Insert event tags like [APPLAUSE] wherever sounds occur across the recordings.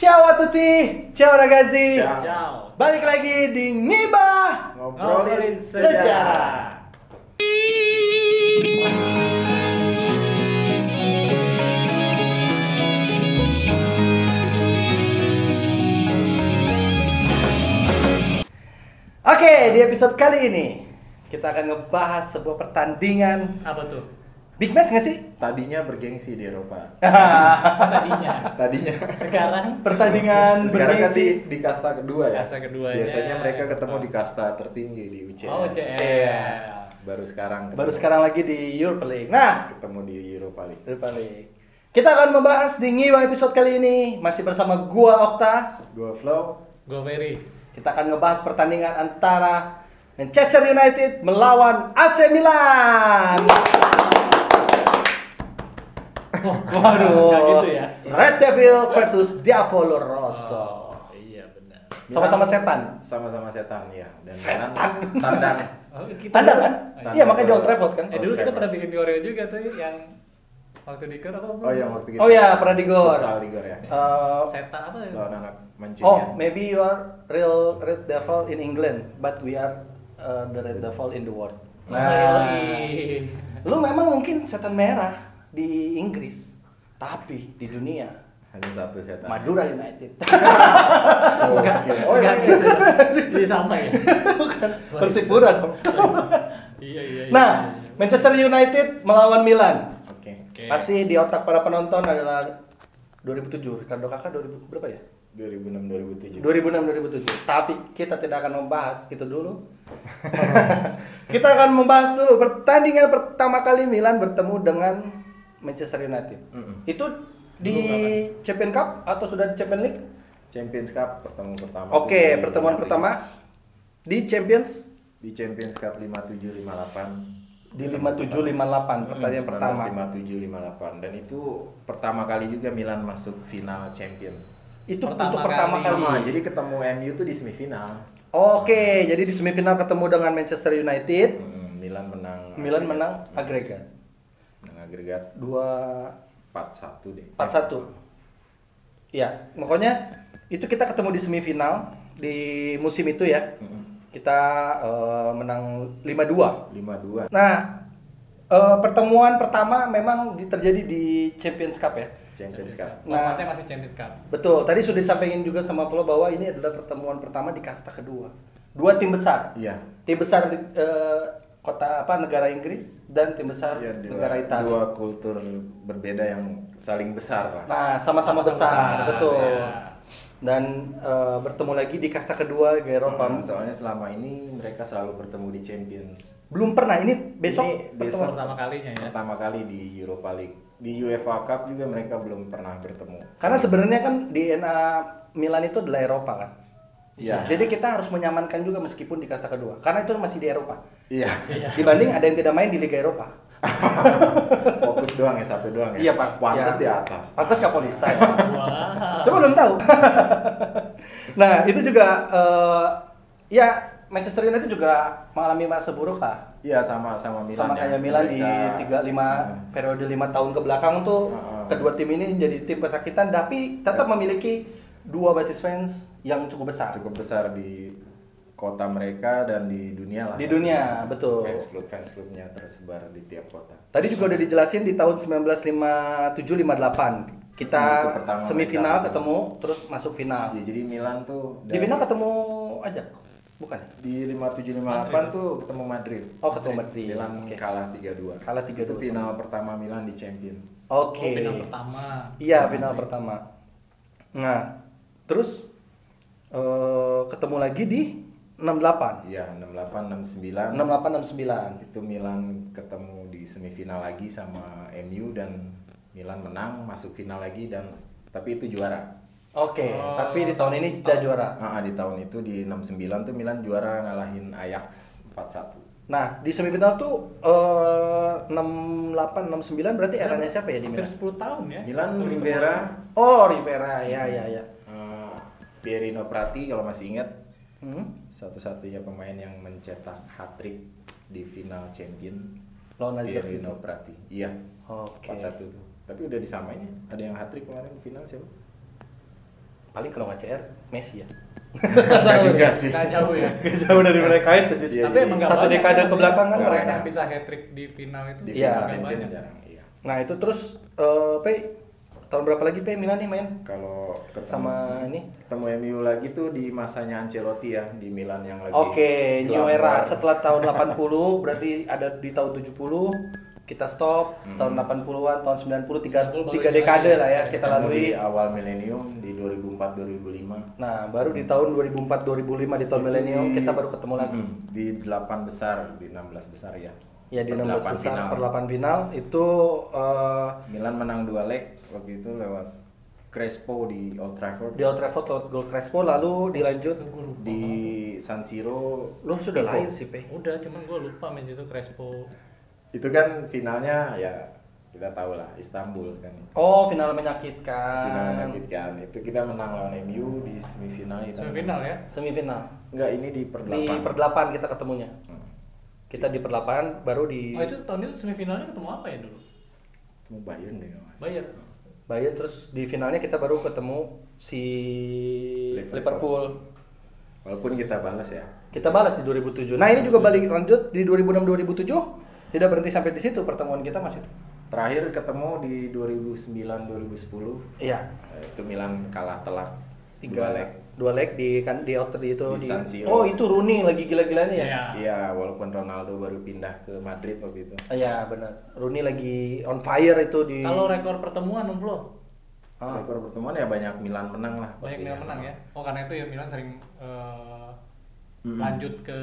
Ciao a tutti, ciao ragazzi. Ciao. Ciao. Balik lagi di Ngibah Ngobrolin Sejarah. Oke, di episode kali ini kita akan ngebahas sebuah pertandingan Apa tuh? Big match nggak sih? Tadinya bergengsi di Eropa. Tadinya. Tadinya. Sekarang pertandingan Sekarang kan di, bergengsi. di kasta kedua ya. Kasta kedua ya. Biasanya mereka ketemu di kasta tertinggi di UCL. Oh, CL. Iya. Baru sekarang. Baru sekarang lagi di Europa League. Nah, ketemu di Europa League. Europa League. Kita akan membahas di Ngiwa episode kali ini masih bersama gua Okta. Gua Flow. Go Ferry. Kita akan ngebahas pertandingan antara Manchester United melawan AC Milan. [LAUGHS] Waduh. Nggak gitu ya? Red Devil versus Diavolo Rosso. Oh, iya benar. Sama-sama setan. Sama-sama setan ya. Dan Setan. Tandang. [LAUGHS] Oh, kita Tanda dulu- kan? Oh, Iya, makanya di Old Trafford kan. Eh dulu kita pernah bikin Koreo juga tuh yang waktu di Gor apa? Oh yang waktu kita. Oh iya, pernah di Gor. Futsal di Gor ya. Uh, Setan apa ya? Lawan anak Mancunian. Oh, maybe you are real Red Devil in England, but we are uh, the Red Devil in the world. Nah, Nah, lu memang mungkin setan merah di Inggris, tapi di dunia Hanya satu setan. Madura United. [LAUGHS] Oh, Enggak, oke. oh, enggak gitu. Jadi sama ya. Bukan Persipura dong. Iya, iya, iya. Nah, Manchester United melawan Milan. Oke. Oke. Pasti di otak para penonton adalah 2007. Ricardo Kakak 2000 berapa ya? 2006 2007. 2006 2007. Tapi kita tidak akan membahas itu dulu. [LAUGHS] kita akan membahas dulu pertandingan pertama kali Milan bertemu dengan Manchester United. Mm-mm. Itu di Dulu Champion Cup atau sudah di Champion League? Champions Cup pertemuan pertama. Oke, di pertemuan 57. pertama di Champions di Champions Cup 57 58 di 5758 pertandingan pertama. 57 58 dan itu pertama kali juga Milan masuk final champion. Itu Pertama untuk pertama kali. kali. Jadi ketemu MU tuh di semifinal. Oke, jadi di semifinal ketemu dengan Manchester United. Mm, Milan menang. Milan agregat. menang agregat Agregat 2 4-1 deh. 4-1. Iya, pokoknya itu kita ketemu di semifinal di musim itu ya. Kita eh, menang 5-2. 5-2. Nah, eh, pertemuan pertama memang di- terjadi di Champions Cup ya. Champions Cup. Nah. Formatnya masih Champions Cup. Betul, tadi sudah disampaikan juga sama Flo bahwa ini adalah pertemuan pertama di kasta kedua. Dua tim besar. Iya. Tim besar eh, kota apa negara Inggris dan tim besar Iya, dua, negara Italia. dua kultur berbeda yang saling besar lah. Nah, sama-sama besar, Sama-sama betul. besar. Dan eh, bertemu lagi di kasta kedua di Eropa. Hmm, soalnya selama ini mereka selalu bertemu di Champions. Belum pernah ini besok Ini besok Pertama kalinya ya. pertama kali di Europa League. Di UEFA Cup juga mereka belum pernah bertemu. Karena sebenarnya kan DNA Milan itu adalah Eropa kan. Iya. Jadi kita harus menyamankan juga meskipun di kasta kedua. Karena itu masih di Eropa. Iya. Dibanding ada yang tidak main di Liga Eropa. [LAUGHS] Fokus doang ya satu doang ya. Iya, Pak. Pantas Ya. di atas. Pantas Kapolista ya. Wah. Coba belum tahu. [LAUGHS] nah, itu juga eh, ya Manchester United juga mengalami masa buruk lah. Iya sama sama Milan. sama ya. kayak Milan di tiga lima Hmm. periode lima tahun ke belakang tuh Heeh. kedua tim ini jadi tim kesakitan tapi tetap memiliki dua basis fans yang cukup besar cukup besar di kota mereka dan di dunia lah. Di dunia, betul. Fans club fans clubnya tersebar di tiap kota. tadi juga udah dijelasin di tahun 1957-58 kita Hmm, semifinal mereka. ketemu terus masuk final Ya, jadi Milan tuh di final ketemu aja bukan di 5758 tuh ketemu Madrid. oh ketemu Madrid Milan Oke. kalah 3-2. Kalah 3-2. Itu final pertama Milan di Champion. oke Oh, final pertama. Iya, final pertama. Nah, terus eh, ketemu lagi di 68. Iya, 68 69. 68 69. Itu Milan ketemu di semifinal lagi sama MU dan Milan menang masuk final lagi dan tapi itu juara. Oke, Oh. tapi di tahun ini tidak juara. Ah, di tahun itu di 69 tuh Milan juara ngalahin Ajax 4-1. Nah, di semifinal tuh eh, 68 69 berarti eranya siapa ya di Hampir Milan? 10 tahun ya. Milan Rivera Oh, Rivera. Ya, ya, ya. Pierino Prati kalau masih ingat Hmm? satu-satunya pemain yang mencetak hat-trick di final champion Lawan Pierino gitu. Prati. Iya. Oke. 4-1 tuh. Tapi udah disamain ya. Ada yang hat-trick kemarin di final siapa? paling kalau nggak CR Messi ya. Enggak juga sih. Nggak jauh ya. Jauh dari mereka itu. Iya, Tapi jadi emang nggak satu dekade ke belakang kan Nggak mereka. yang bisa hat trick di final itu. Di Iya. final Nggak champion jarang. Iya. Nah itu terus eh Pe, tahun berapa lagi Pe Milan nih main Kalau ketemu sama ini? ketemu MU lagi tuh di masanya Ancelotti ya di Milan yang lagi Oke, new glamor. era setelah tahun [LAUGHS] 80 berarti ada di tahun 70 kita stop Hmm. tahun 80-an, tahun 90 tiga, 90 tiga dekade lah ya kita lalui. di awal milenium di 2004 2005 Nah, baru di tahun 2004 2005 di tahun milenium kita baru ketemu lagi. Mm, di 8 besar di 16 besar ya Ya di Per 16 delapan besar final. per 8 final itu eh, Milan menang dua leg waktu itu lewat Crespo di Old Trafford di Old Trafford lewat gol Crespo lalu dilanjut di San Siro lu sudah lahir sih Pe. Udah, cuman gue lupa match itu Crespo. itu kan finalnya ya kita tahu lah Istanbul kan Oh, final menyakitkan. final menyakitkan itu kita menang lawan MU di semifinal itu Semifinal ya. Semifinal. enggak ini di per Di delapan. per 8 kita ketemunya. Hmm. Kita di per 8 baru di Oh itu tahun itu semifinalnya ketemu apa ya dulu? Ketemu Bayern deh nggak masalah. Bayern terus di finalnya kita baru ketemu si Liverpool. Liverpool. walaupun kita balas ya Kita balas di 2007. Nah, ini juga balik lanjut di 2006 2007 tidak berhenti sampai di situ pertemuan kita masih. terakhir ketemu di 2009 2010 Iya. Eh, itu Milan kalah telak Tiga dua leg Dua leg di kan di outer di itu Di di, San Siro. Oh, itu Rooney lagi gila-gilanya ya? Iya. Iya, walaupun Ronaldo baru pindah ke Madrid waktu itu. Iya, benar. Rooney lagi on fire itu di Kalau rekor pertemuan Numplo Ah. Rekor pertemuan ya banyak Milan menang lah. banyak pastinya. Milan menang ya. Oh karena itu ya Milan sering eh, Mm-mm. lanjut ke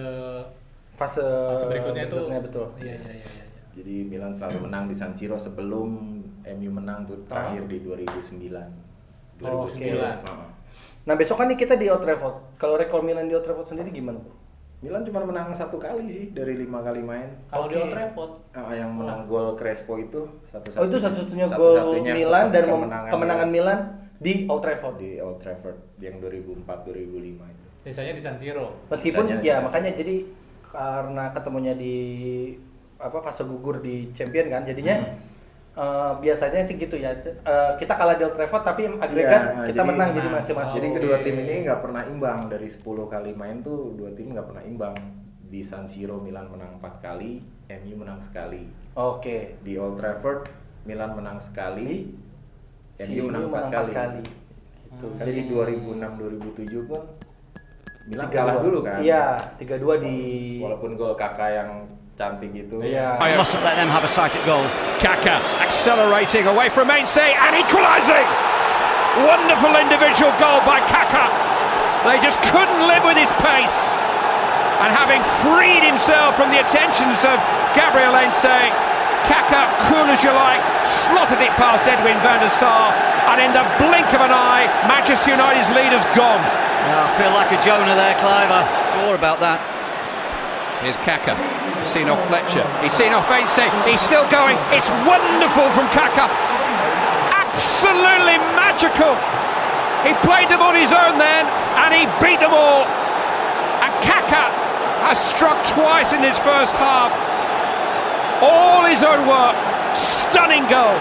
fase, fase berikutnya itu. betul. Iya iya iya. iya. Jadi Milan selalu menang di San Siro sebelum MU menang tuh terakhir di 2009. Oh, 2009. oke. Heeh. Nah, besok kan nih kita di Old Trafford. Kalau rekor Milan di Old Trafford sendiri gimana, Bu? Milan cuma menang satu kali sih dari lima kali main. Kalau di Oke. Old Trafford Ah, yang menang gol Crespo itu satu Oh, itu satu-satunya gol Milan dan kemenangan, kemenangan Milan di Old Trafford. di Old Trafford yang 2004 2005 itu. biasanya di San Siro. Meskipun Sisanya ya makanya jadi karena ketemunya di apa fase gugur di Champion kan, jadinya Hmm. Eh, biasanya sih gitu ya. Eh, kita kalah di Old Trafford tapi agregat Iya, kita jadi menang jadi menang. masing-masing. Jadi kedua tim ini nggak pernah imbang dari 10 kali main tuh dua tim nggak pernah imbang. Di San Siro Milan menang 4 kali, MU menang sekali. Oke. Di Old Trafford Milan menang sekali, Si MU menang 4 empat kali. Itu. Kan di 2006 2007 pun Milan 3-2. kalah dulu kan. Iya, 3-2 di Walaupun gol kakak yang cantik itu. Iya. Mustn't let them have a sight at goal. Kaka accelerating away from Mainstay and equalising. Wonderful individual goal by Kaka. They just couldn't live with his pace. And having freed himself from the attentions of Gabriel Ense, Kaka, cool as you like, slotted it past Edwin van der Sar. And in the blink of an eye, Manchester United's leader's gone. Yeah, I feel like a Jonah there, Cliver. Sure about that. Here's Kaka. He's seen off Fletcher. He's seen off Ainsley. He's still going. It's wonderful from Kaka. Absolutely magical. He played them on his own then, and he beat them all. And Kaka has struck twice in his first half. All his own work. Stunning goal.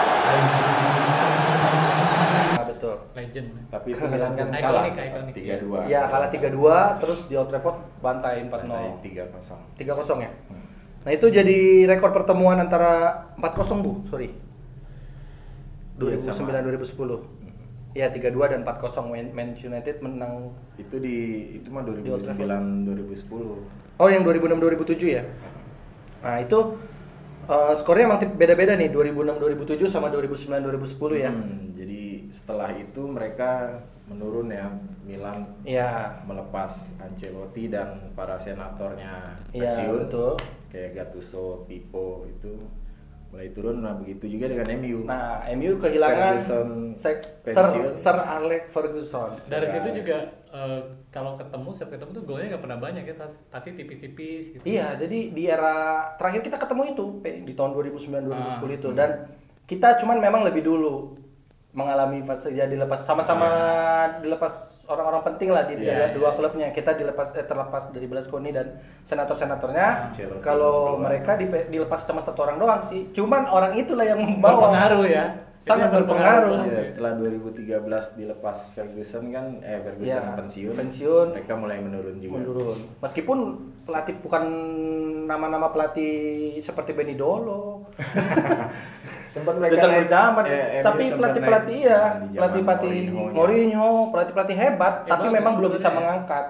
Betul. Legend. Tapi itu Milan kan Ikonik, kalah ikonik. 3-2. Ya kalah 3-2 terus di Old Trafford bantai 4-0. Bantai 3-0. 3-0 ya. Hmm. Nah, itu jadi rekor pertemuan antara 4-0, Bu. Sorry. Iya, 2009 sama. 2010. Ya 3-2 dan 4-0 Man United menang. Itu di itu mah Di Old 2009 2010. Oh, yang 2006 2007 ya. Nah, itu eh, skornya emang beda-beda nih 2006 2007 sama 2009 2010 ya. Hmm, jadi setelah itu mereka menurun ya Milan Iya. melepas Ancelotti dan para senatornya Iya, pensiun betul. Kayak Gattuso, Pipo itu mulai turun nah begitu juga dengan MU. Nah, MU kehilangan Ferguson Sek- pensiun. Sir, Sir Alex Ferguson. Dari Iya. situ juga eh, kalau ketemu setiap ketemu tuh golnya nggak pernah banyak ya, tas, pasti tipis-tipis gitu. Iya, jadi di era terakhir kita ketemu itu di tahun 2009 2010 Ah, itu dan kita cuman memang lebih dulu mengalami fase ya dilepas sama-sama dilepas orang-orang penting lah di, di Iya, dua iya. klubnya. Kita dilepas eh, terlepas dari Berlusconi dan senator-senatornya. Ancelotti Kalau mereka dipe- dilepas sama satu orang doang sih. Cuman orang itulah yang Berpengaruh membawa ya. sangat berpengaruh. Iya, setelah 2013 dilepas Ferguson kan eh Ferguson Iya, pensiun. pensiun. Mereka mulai menurun juga. menurun. Meskipun pelatih bukan nama-nama pelatih seperti Benny Dolo, [LAUGHS] Sempat Richard naik- berjaman, MU tapi sempat pelatih-pelatih naik ya, pelatih-pelatih Mourinho-nya. Mourinho, pelatih-pelatih hebat, Ya, tapi bagus memang belum bisa sebenarnya. mengangkat.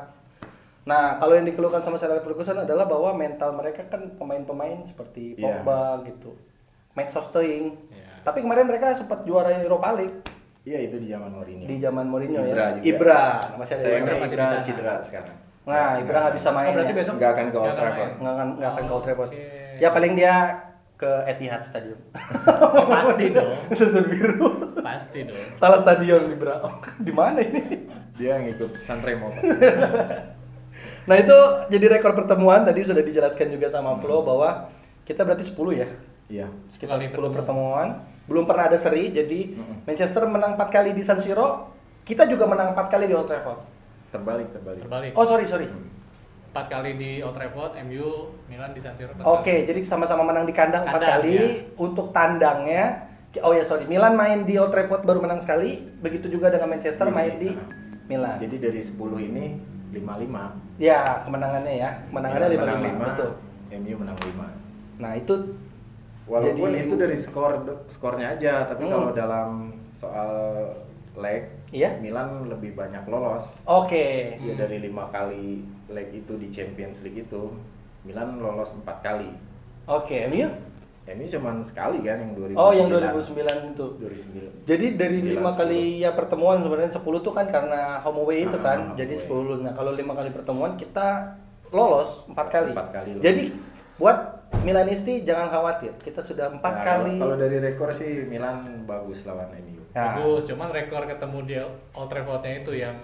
Nah, kalau yang dikeluhkan sama Sir Alex Ferguson adalah bahwa mental mereka kan pemain-pemain seperti Iya. Pogba gitu, Max Sostering. Iya. Tapi kemarin mereka sempat juara Europa League Iya itu di zaman Mourinho. di zaman Mourinho Ibra ya. juga. Ibra, masih ada Ibra. masih Ibra cedera sekarang. Nah, Ibra nggak bisa main. Oh, berarti ya. besok Nggak akan ke Old Trafford. nggak akan nggak akan ke Old Trafford. Oke. Ya paling dia ke Etihad Stadium. [LAUGHS] Pasti dong. Susun biru. Pasti dong. Salah stadion di Bra. Oh, di mana ini? Dia ngikut Sanremo. Pak. [LAUGHS] Nah, itu jadi rekor pertemuan tadi sudah dijelaskan juga sama Flo bahwa kita berarti 10 ya. Iya. Sekitar Kali 10 pertemuan. pertemuan. Belum pernah ada seri. Jadi Mm-mm. Manchester menang 4 kali di San Siro, kita juga menang 4 kali di Old Trafford. Terbalik, terbalik. Terbalik. Oh, sorry, sorry. Empat kali di Old Trafford, MU, Milan di San Siro. empat Oke, kali. jadi sama-sama menang di kandang 4 Kandang, kali. ya. Untuk tandangnya Oh ya sorry, Milan main di Old Trafford baru menang sekali. Begitu juga dengan Manchester Jadi, main di nah, Milan. Jadi dari 10 ini 5-5. Ya, kemenangannya ya. Kemenangannya Milan menang 5-5, betul. MU menang 5. Nah, itu Walaupun Jadi- itu dari skor skornya aja, tapi Hmm. kalau dalam soal leg, Iya. Milan lebih banyak lolos. oke. Ya dari lima kali leg itu di Champions League itu, Milan lolos empat kali. Oke, MU? MU cuman sekali kan yang 2009. Oh, yang 2009 itu. 2009. Jadi dari 9, lima 10. kali ya pertemuan sebenarnya 10 tuh kan karena home away itu Ah, kan. home jadi away. 10. Nah, kalau lima kali pertemuan kita lolos empat kali. Empat kali lolos. Jadi buat Milanisti jangan khawatir. Kita sudah empat Nah, kali. Kalau, dari rekor sih Milan bagus lawan MU. Nah, Bagus, cuman rekor ketemu di Old Traffordnya itu yang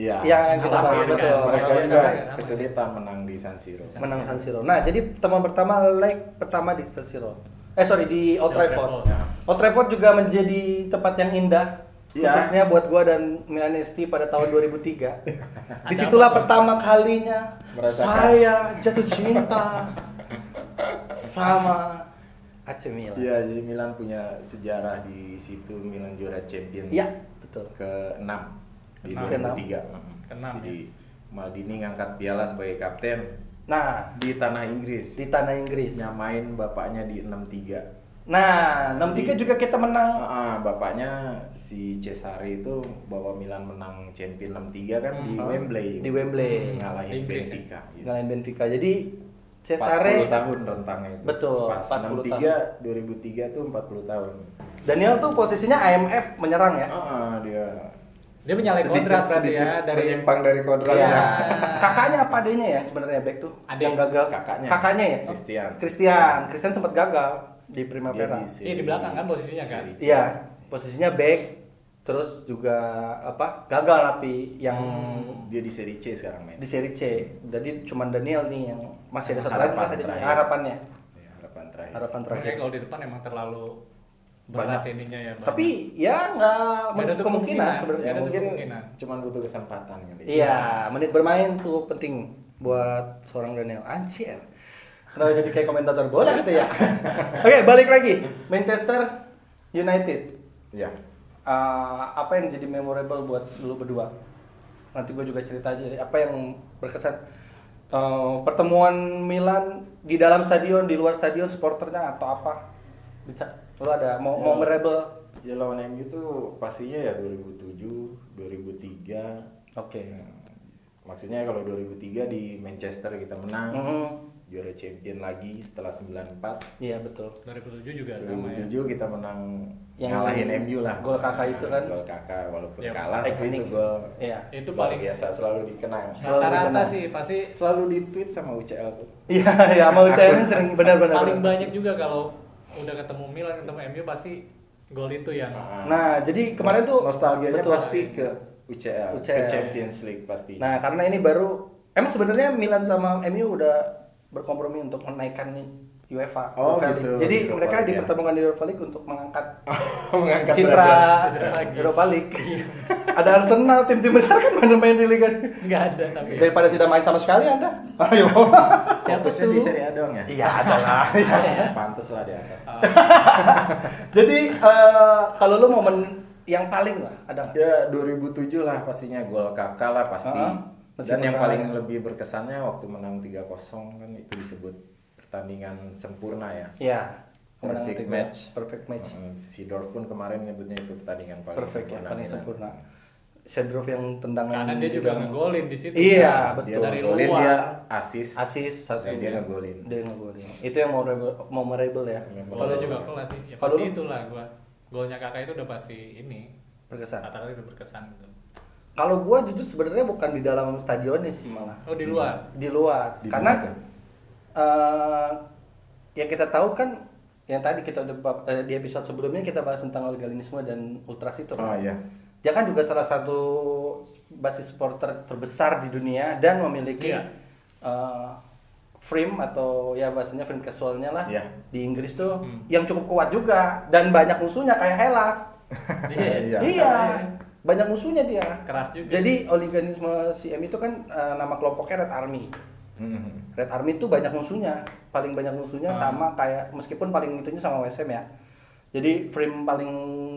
Iya. Yang kita bahas kan? betul. Mereka juga kan? Kesulitan menang di San Siro. menang San Siro. Nah, jadi pertemuan pertama leg pertama di San Siro. Eh sorry di Old Trafford. Ya. Old Trafford juga menjadi tempat yang indah. Iya. Khususnya buat gua dan Milanisti pada tahun [LAUGHS] 2003. Di situlah pertama kalinya Merasakan. saya jatuh cinta sama AC Milan. Iya, jadi Milan punya sejarah di situ Milan juara Champions. Iya, betul. Ke-6 di Keenam. 2003. Keenam, Jadi Maldini ngangkat piala sebagai kapten Nah, di tanah Inggris. di tanah Inggris. Nyamain bapaknya di 63. Nah, 63 juga kita menang. Ah, bapaknya si Cesare itu bawa Milan menang champion 63 kan di Hmm. Wembley. Di Wembley. Ngalahin Di Inggris, Benfica. gitu. Ngalahin Benfica. Jadi 40 Cesare tahun rentangnya itu. Betul, Pas 40 63 2003 tuh 40 tahun. Daniel tuh posisinya IMF menyerang ya. Ah, ah, dia Dia menyalahi kodrat berarti ya, dari- menyimpang dari kodratnya. Iya. Kakaknya apa adanya ya sebenarnya back tuh? Adik. Yang gagal Kakaknya. Kakaknya ya? Christian. Christian. Christian sempat gagal di Primavera. Iya, di belakang kan posisinya kan? C. Iya, posisinya back terus juga apa? Gagal tapi yang Dia di seri C sekarang main. di seri C. Jadi cuman Daniel nih yang masih ada satu lagi Harapan kan tadi terakhir. harapannya. Ya, harapan terakhir. Harapan terakhir. kalau di depan emang terlalu Banyak. ininya ya. banyak. Tapi ya nggak kemungkinan kemungkinan. sebenarnya. Mungkin kemungkinan. cuman butuh kesempatan kali. Iya, menit bermain tuh penting buat seorang Daniel. Anjir. Kenapa jadi kayak komentator bola gitu ya? [LAUGHS] Oke, balik lagi. Manchester United. Iya. Uh, apa yang jadi memorable buat lu berdua? Nanti gue juga cerita aja. Apa yang berkesan? Uh, pertemuan Milan di dalam stadion, di luar stadion, supporternya atau apa? Bisa? Lu ada mau mau Ya. merebel? Ya lawan MU tuh pastinya ya 2007, 2003. Oke. Nah, maksudnya kalau 2003 di Manchester kita menang, Mhm. juara champion lagi setelah 94. Iya betul. 2007 juga sama ya. 2007 kita menang Yang ngalahin MU lah. gol kakak itu kan? Gol kakak walaupun Ya, kalah tapi itu gol Iya. Itu paling biasa selalu dikenang. Selalu rata-rata sih pasti Selalu di tweet sama UCL tuh. Iya, ya mau UCL sering benar-benar. paling banyak juga kalau udah ketemu Milan ketemu MU pasti gol itu yang Ah. Nah, jadi kemarin tuh nostalgianya betul. pasti ke UCL, ke UCL. Champions League pasti. Nah, karena ini baru emang sebenarnya Milan sama MU udah berkompromi untuk menaikkan nih UEFA. Oh, Europa League. gitu, Jadi Europa mereka League, ya. dipertemukan di Europa League untuk mengangkat [LAUGHS] mengangkat citra. Europa League. [LAUGHS] ada Arsenal, tim-tim besar kan mana main di liga. Nggak ada tapi. ya. Daripada tidak main sama sekali Anda. Ayo. Siapa tuh? di Serie A doang ya? Iya, ada lah. [LAUGHS] Pantes lah di atas. Ah, [LAUGHS] Jadi eh, kalau lu momen yang paling lah, ada nggak? Ya 2007 lah pastinya gol kakak lah pasti. Ah, Dan meskipun yang paling ya. lebih berkesannya waktu menang 3-0 kan itu disebut pertandingan sempurna ya. Iya. Perfect match. Perfect match. Mm, Sidorf pun kemarin nyebutnya itu pertandingan paling Perfect ya, sempurna. paling Milan. sempurna. Sedrov yang tendangan Karena dia juga ngegolin di situ. Iya, kan. betul. Dia Dari luar. dia asis. asis satu dia ngegolin. Dia ngegolin. Itu yang memorable, memorable ya. Kalau juga kelas sih. Ya Kalau pasti itulah gua. Golnya kakak itu udah pasti ini. Berkesan. Katakan itu berkesan gitu. Kalau gua jujur sebenarnya bukan di dalam stadionnya sih malah. Oh di luar. Di luar. Di Karena luar, ya? eh yang kita tahu kan yang tadi kita udah eh, di episode sebelumnya kita bahas tentang legalisme dan ultras itu. Oh iya. Dia kan juga salah satu basis supporter terbesar di dunia dan memiliki Iya. eh, frame atau ya bahasanya frame casualnya lah Iya. di Inggris tuh Hmm. yang cukup kuat juga dan banyak musuhnya kayak Hellas. [LAUGHS] Iya. Iya. iya, banyak musuhnya dia. Keras juga. Jadi oliganisme CM itu kan eh, nama kelompoknya Red Army. Mhm. Red Army itu banyak musuhnya, paling banyak musuhnya Ah. sama kayak meskipun paling itunya sama WSM ya. Jadi frame paling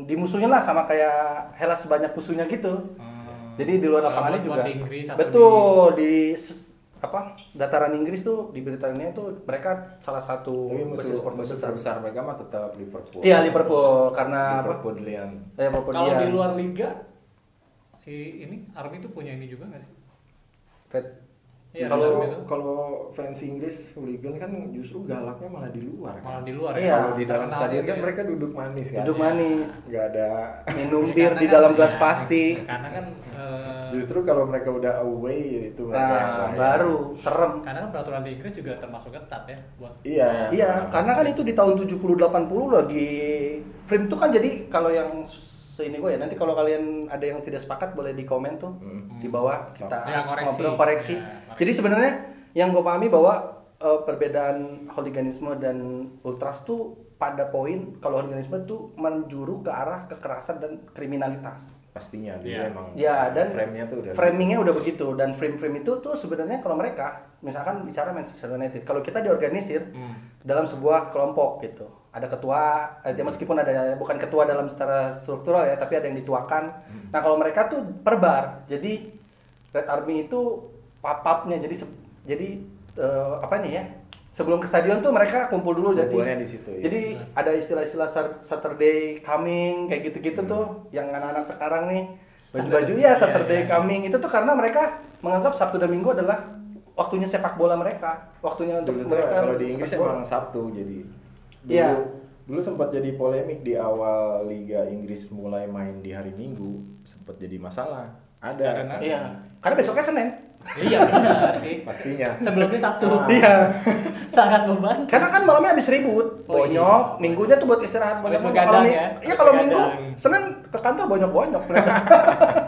dimusuhin lah sama kayak Hellas banyak musuhnya gitu. Hmm. Jadi di luar lapangannya juga. buat di Inggris atau Betul di, s- apa dataran Inggris tuh di Britania tuh mereka salah satu Tapi musuh, supporter musuh besar. terbesar mereka mah tetap Liverpool. Iya Liverpool karena apa? Liverpoolian. Liverpool Kalau di luar liga si ini Army itu punya ini juga nggak sih? Red. Iya, kalau itu. kalau fans Inggris hooligan kan justru galaknya malah di luar. kan. Malah di luar Iya. ya. Kalau di dalam stadion kan ya. mereka duduk manis kan. Duduk manis, Nggak ada. minum Ya, bir di kan- dalam gelas ya, pasti. Karena kan eh, Justru kalau mereka udah away itu mereka yang Nah, bahaya. baru serem. karena kan peraturan di Inggris juga termasuk ketat ya buat Iya. Iya, karena kan itu di tahun 70 80 lagi frame tuh kan jadi kalau yang seini gue ya nanti kalau kalian ada yang tidak sepakat boleh di komen tuh Hmm. di bawah kita Ya, koreksi. ngobrol koreksi. Ya, koreksi. Jadi sebenarnya yang gue pahami bahwa eh, perbedaan hooliganisme dan ultras tuh pada poin kalau hooliganisme tuh menjuru ke arah kekerasan dan kriminalitas. Pastinya dia Iya. emang Ya dan frame-nya tuh udah framingnya udah begitu dan frame-frame itu tuh sebenarnya kalau mereka misalkan bicara Manchester United kalau kita diorganisir Hmm. dalam sebuah kelompok gitu ada ketua eh, dia meskipun ada bukan ketua dalam secara struktural ya tapi ada yang dituakan. Nah kalau mereka tuh perbar jadi Red Army itu papapnya jadi se- jadi eh, apanya ya sebelum ke stadion tuh mereka kumpul dulu Kumpulnya jadi di situ, ya. jadi ada istilah-istilah Sat- Saturday coming kayak gitu-gitu tuh yang anak-anak sekarang nih. Baju-baju ya Saturday iya. coming. Itu tuh karena mereka menganggap Sabtu dan Minggu adalah waktunya sepak bola mereka waktunya untuk dulu mereka kalau di Inggris emang Sabtu jadi dulu Iya. dulu sempat jadi polemik di awal Liga Inggris mulai main di hari Minggu sempat jadi masalah ada Karena- iya karena besoknya Senin Iya benar sih. pastinya Sebelumnya Sabtu. Ah. iya [LAUGHS] Sangat membantu. karena kan malamnya habis ribut Oh, bonyok iya. minggunya tuh buat istirahat bonyok begadang kalau mi- ya. iya kalau minggu Senin ke kantor bonyok-bonyok mereka [LAUGHS]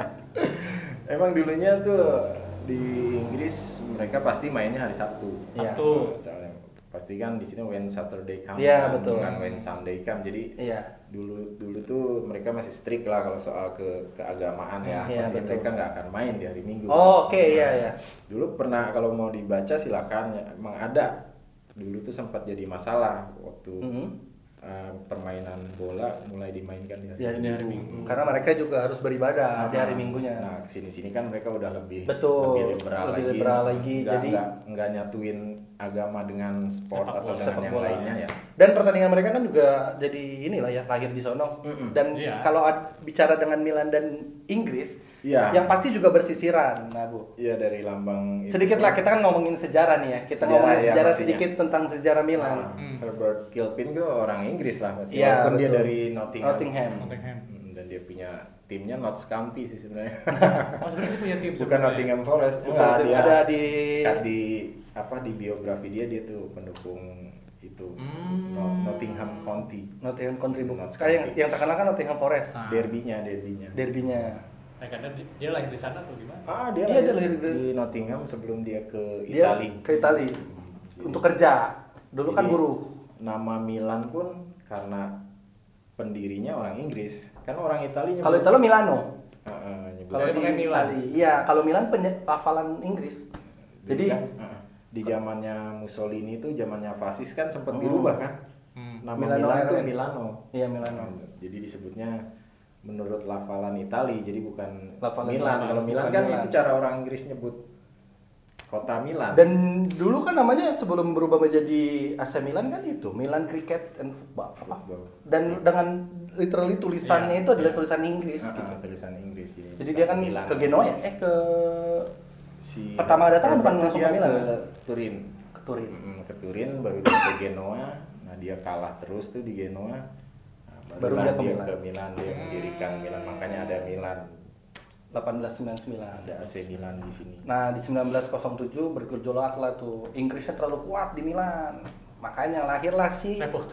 emang dulunya tuh di Inggris mereka pasti mainnya hari Sabtu Iya. Sabtu. pasti kan di sini when Saturday comes Iya, kan, betul. bukan when Sunday comes jadi iya dulu dulu tuh mereka masih strict lah kalau soal ke keagamaan ya Iya, pasti betul. mereka nggak akan main di hari Minggu Oh, oke, iya, iya. dulu pernah kalau mau dibaca silakan ya emang ada dulu tuh sempat jadi masalah waktu Mhm. Eh, permainan bola mulai dimainkan di hari, di hari Di hari Minggu. Minggu. Karena mereka juga harus beribadah di hari Nah, Minggunya. Nah, ke sini sini kan mereka udah lebih Betul, lebih liberal lebih lagi. liberal lagi, Nggak, jadi- nggak, nyatuin agama dengan sport Sepak atau bola, dengan sepak yang bola. lainnya ya. Dan pertandingan mereka kan juga jadi inilah ya lahir di sono. Mm-mm. Dan Iya. kalau bicara dengan Milan dan Inggris, Iya. yang pasti juga bersisiran, nah bu. Iya dari lambang itu. Sedikit lah kita kan ngomongin sejarah nih ya. Kita Sejarah, ngomongin ya, sejarah pastinya. sedikit tentang sejarah Nah, Milan. Hmm. Herbert Kilpin tuh orang Inggris lah pasti. Iya, Walaupun dia betul. dari Nottingham. Nottingham. Nottingham. Hmm, Dan dia punya timnya Notts County sih sebenarnya. [LAUGHS] Oh sebenarnya dia punya tim Bukan. Nottingham Forest. Enggak, dia ada di kan di apa di biografi dia dia tuh pendukung itu Hmm. No- Nottingham County. Nottingham Contribute. Notts Sekarang yang, County. yang terkenal kan Nottingham Forest. Ah. Derbynya, derbynya. Derbynya. Nah, karena dia, dia lahir di sana atau gimana? Ah, dia, Iya, lahir dia lahir di, Nottingham sebelum dia ke Dia Itali. ke Itali untuk kerja. Dulu kan Jadi, buruh. Nama Milan pun karena pendirinya orang Inggris. Kan orang Itali Kalau Italo Milano. Heeh, Kalau di pakai Milan. Itali, iya. Kalau Milan penye- hafalan Inggris. Jadi kan, uh, di zamannya Mussolini itu zamannya fasis kan sempat Hmm. dirubah kan. Hmm. Nama Milano Milan RN. Milano. Iya, Milano. Jadi disebutnya menurut lafalan Itali, jadi bukan Lafalan Milan. Milan, Kalau Milan bukan kan Milan. itu cara orang Inggris nyebut kota Milan. Dan dulu kan namanya sebelum berubah menjadi AC Milan kan itu Milan Cricket and Football apa? Football. Dan dengan literally tulisannya Iya, itu adalah iya. tulisan Inggris ah, gitu. tulisan Inggris ya. Jadi dia kan Milan. ke Genoa ya? Eh ke si pertama datang kan bukan langsung dia ke Milan, ke kan? Turin. ke Turin. Mm, ke Turin baru dia ke Genoa. Nah, dia kalah terus tuh di Genoa. Baru barulah dia ke Milan. ke Milan, dia mendirikan Milan. Makanya ada Milan, 1899. ada AC Milan di sini. Nah di 1907 bergejolak lah tuh Inggrisnya terlalu kuat di Milan makanya lahirlah si Revo-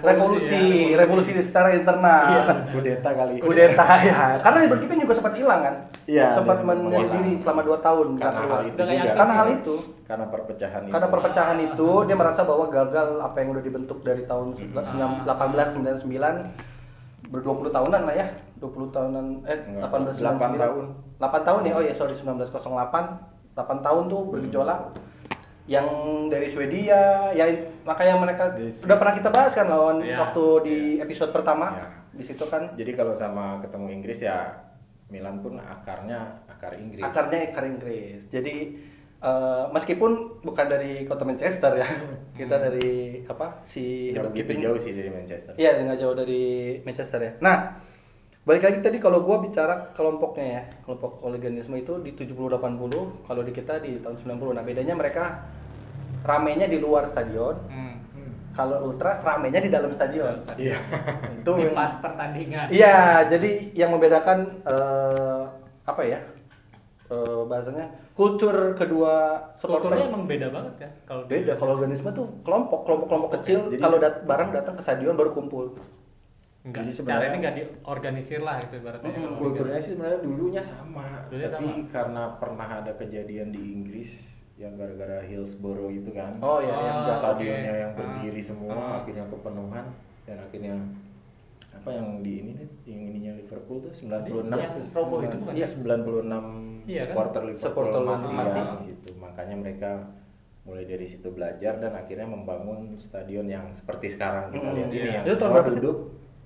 revolusi ya, revolusi secara internal Iya. Kudeta kali. kudeta ya karena Hubert Kipping juga sempat hilang kan Iya, sempat menyendiri selama 2 tahun Karena keluar. hal itu juga. karena hal itu Karena perpecahan itu. karena perpecahan itu dia merasa bahwa gagal apa yang udah dibentuk dari tahun 1899 ber 20 tahunan lah ya 20 tahunan eh Enggak, 1899 8 tahun. 8 tahun ya oh ya sorry 1908 8 tahun tuh bergejolak yang dari Swedia ya makanya mereka Dari udah Swiss. pernah kita bahas kan lawan Iya. waktu di episode pertama Iya. di situ kan Jadi kalau sama ketemu Inggris ya Milan pun akarnya akar Inggris. akarnya akar Inggris jadi eh, meskipun bukan dari kota Manchester ya [LAUGHS] kita dari apa si Nggak begitu jauh sih dari Manchester. Iya, nggak jauh dari Manchester ya. Nah, balik lagi tadi kalau gua bicara kelompoknya ya, kelompok hooliganisme itu di 70-80, kalau di kita di tahun 90. Nah, bedanya mereka ramenya di luar stadion, Hmm. Hmm. kalau ultras ramenya di dalam stadion. Iya. Itu Di yang- pas pertandingan. Iya, jadi yang membedakan eh, apa ya? Eh, bahasanya kultur kedua supporter Kulturnya emang beda banget ya kalau beda kalau organisme tuh kelompok kelompok kelompok kecil Jadi kalau dat barang datang ke stadion baru kumpul Enggak, Jadi secara sebenarnya- ini enggak diorganisir lah itu ibaratnya. Kalau Kulturnya sih sebenarnya dulunya sama, Dulunya tapi sama. karena pernah ada kejadian di Inggris yang gara-gara Hillsborough itu kan. oh ya Oh, yang oke. stadionnya yang Ah. berdiri semua Ah. akhirnya kepenuhan dan akhirnya apa yang di ini nih yang ininya Liverpool tuh 96 Iya, tuh. Strobo itu bukan? Iya 96 Iya kan? supporter Liverpool Supporter mati mati. ya, gitu. Makanya mereka mulai dari situ belajar dan akhirnya membangun stadion yang seperti sekarang kita Hmm, lihat ini iya. yang Itu semua duduk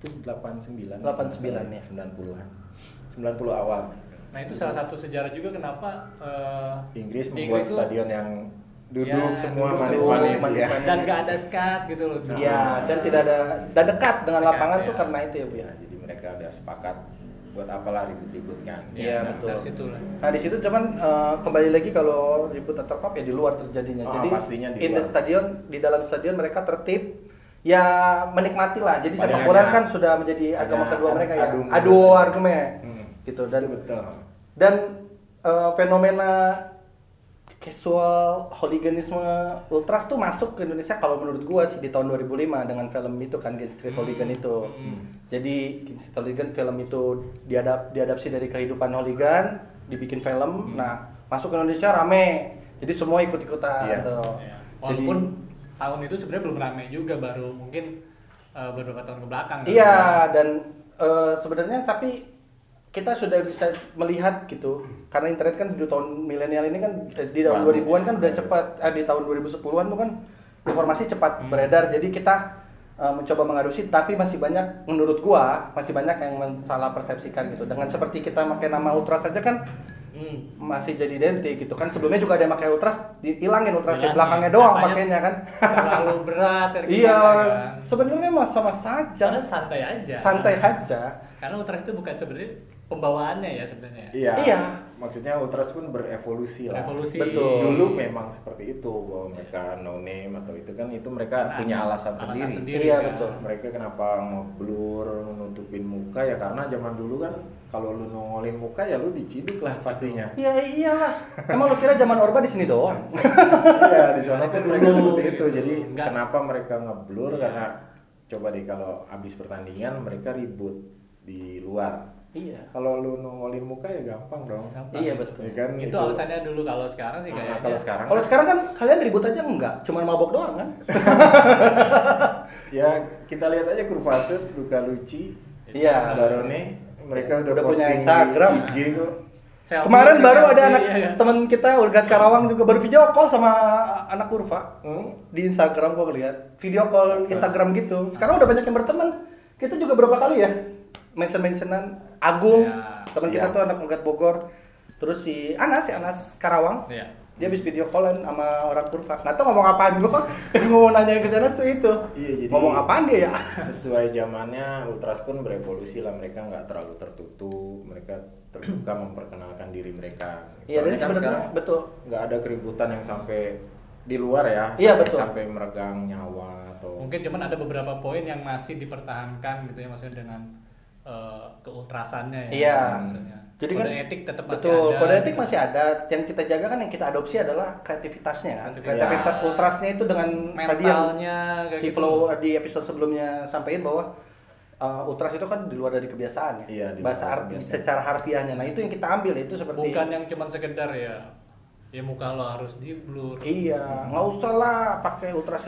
itu 89 89 ya. 90-an 90 awal Nah itu salah satu sejarah juga kenapa eh, Inggris membuat Inggris stadion yang duduk Ya, semua manis-manis ya. dan gak ada skat gitu loh. Iya, dan tidak ada dan dekat dengan Dekat, lapangan ya. tuh karena itu ya, Bu ya. Ya, jadi mereka ada sepakat buat apalah ribut-ribut kan. Iya, nah, betul. Dari situ lah. Nah, di situ cuman eh, kembali lagi kalau ribut antar klub ya di luar terjadinya. Ah, Jadi pastinya di in the stadion di dalam stadion mereka tertib ya menikmati lah. Jadi sepak bola kan sudah menjadi agama kedua mereka ya. adu Adu mulut. argumen. Hmm. Gitu dan betul. dan eh, fenomena casual hooliganisme ultras tuh masuk ke Indonesia kalau menurut gua sih di tahun 2005 dengan film itu kan Gate Street Hooligan itu. Jadi Gate Street Hooligan film itu diadap diadapsi dari kehidupan hooligan, dibikin film. Nah, masuk ke Indonesia rame. Jadi semua ikut-ikutan tuh. Ya. Jadi Walaupun tahun itu sebenarnya belum ramai juga baru mungkin eh, beberapa tahun ke belakang. kan. Iya dan eh, sebenarnya tapi kita sudah bisa melihat gitu karena internet kan di tahun milenial ini kan di tahun Wah. 2000-an kan udah cepat eh, di tahun 2010-an tuh kan informasi cepat Hmm. beredar jadi kita eh, mencoba mengadopsi tapi masih banyak menurut gua masih banyak yang salah persepsikan gitu dengan seperti kita pakai nama ultras saja kan Hmm. masih jadi identik gitu kan sebelumnya juga ada yang pakai ultras dihilangin ultrasnya Hilangin. belakangnya doang pakainya kan Terlalu [LAUGHS] berat. iya kan. sebenarnya masa saja Karena santai aja. santai aja Karena ultras itu bukan sebenarnya pembawaannya ya sebenarnya. Iya. Iya. Maksudnya Ultras pun berevolusi lah. Revolusi. Betul. Dulu memang seperti itu bahwa mereka no name atau itu kan itu mereka Nah, punya alasan, alasan sendiri. sendiri. Iya, kan. betul. Mereka kenapa ngeblur, nutupin muka ya karena zaman dulu kan kalau lu nongolin muka ya lu diciduk lah pastinya. Iya iyalah. Emang lu kira zaman Orba di sini doang? [LAUGHS] Iya di sana kan mereka seperti itu. Jadi Enggak. kenapa mereka ngeblur Iya. karena coba deh kalau habis pertandingan mereka ribut di luar. Iya. Kalau lu nongolin muka ya gampang dong. Gampang. Iya betul. Ya kan Itu alasannya dulu kalau sekarang sih Ah, kayaknya. kalau sekarang Kalau sekarang kan kalian ribut aja enggak, cuma mabok doang kan? [LAUGHS] ya kita lihat aja Kurvasut, Luka Luci, Iya. Barone, mereka udah, Udah punya posting Instagram. di IG kok. Selfie, Kemarin baru ada selfie, anak iya, iya. teman kita Urgat Karawang juga baru video call sama anak Urfa Hmm? di Instagram gua ngeliat video call Instagram gitu. Sekarang udah banyak yang berteman. Kita juga berapa kali ya mention mentionan Agung, Ya, teman kita iya. tuh anak Urgat Bogor. Terus si Anas, si Anas Karawang. Iya. Dia habis video callan sama orang Urfa. Nggak tahu ngomong apaan gua. [LAUGHS] mau nanya ke sana tuh itu. Iya, jadi- ngomong apaan dia ya? [LAUGHS] sesuai zamannya Ultras pun berevolusi lah mereka nggak terlalu tertutup mereka terbuka [CLEARS THROAT] memperkenalkan diri mereka Iya, Soalnya kan sekarang betul. nggak ada keributan yang sampai di luar ya Iya, sampai, betul. sampai meregang nyawa atau Mungkin cuman ada beberapa poin yang masih dipertahankan gitu ya maksudnya dengan eh, keultrasannya ya. Iya. maksudnya. Jadi kode kan etik tetap masih betul, ada. kode etik gitu. masih ada. Yang kita jaga kan yang kita adopsi adalah kreativitasnya kan. Kreativitas. Kreativitas ultrasnya itu dengan tadi yang mentalnya si gitu. Flow di episode sebelumnya sampaikan bahwa uh, ultras itu kan di luar dari kebiasaan ya. Iya, di Bahasa luar arti kebiasaan. secara harfiahnya. Nah, itu yang kita ambil itu seperti bukan yang cuman sekedar ya ya muka lo harus di blur. Iya, nggak usah lah pakai ultras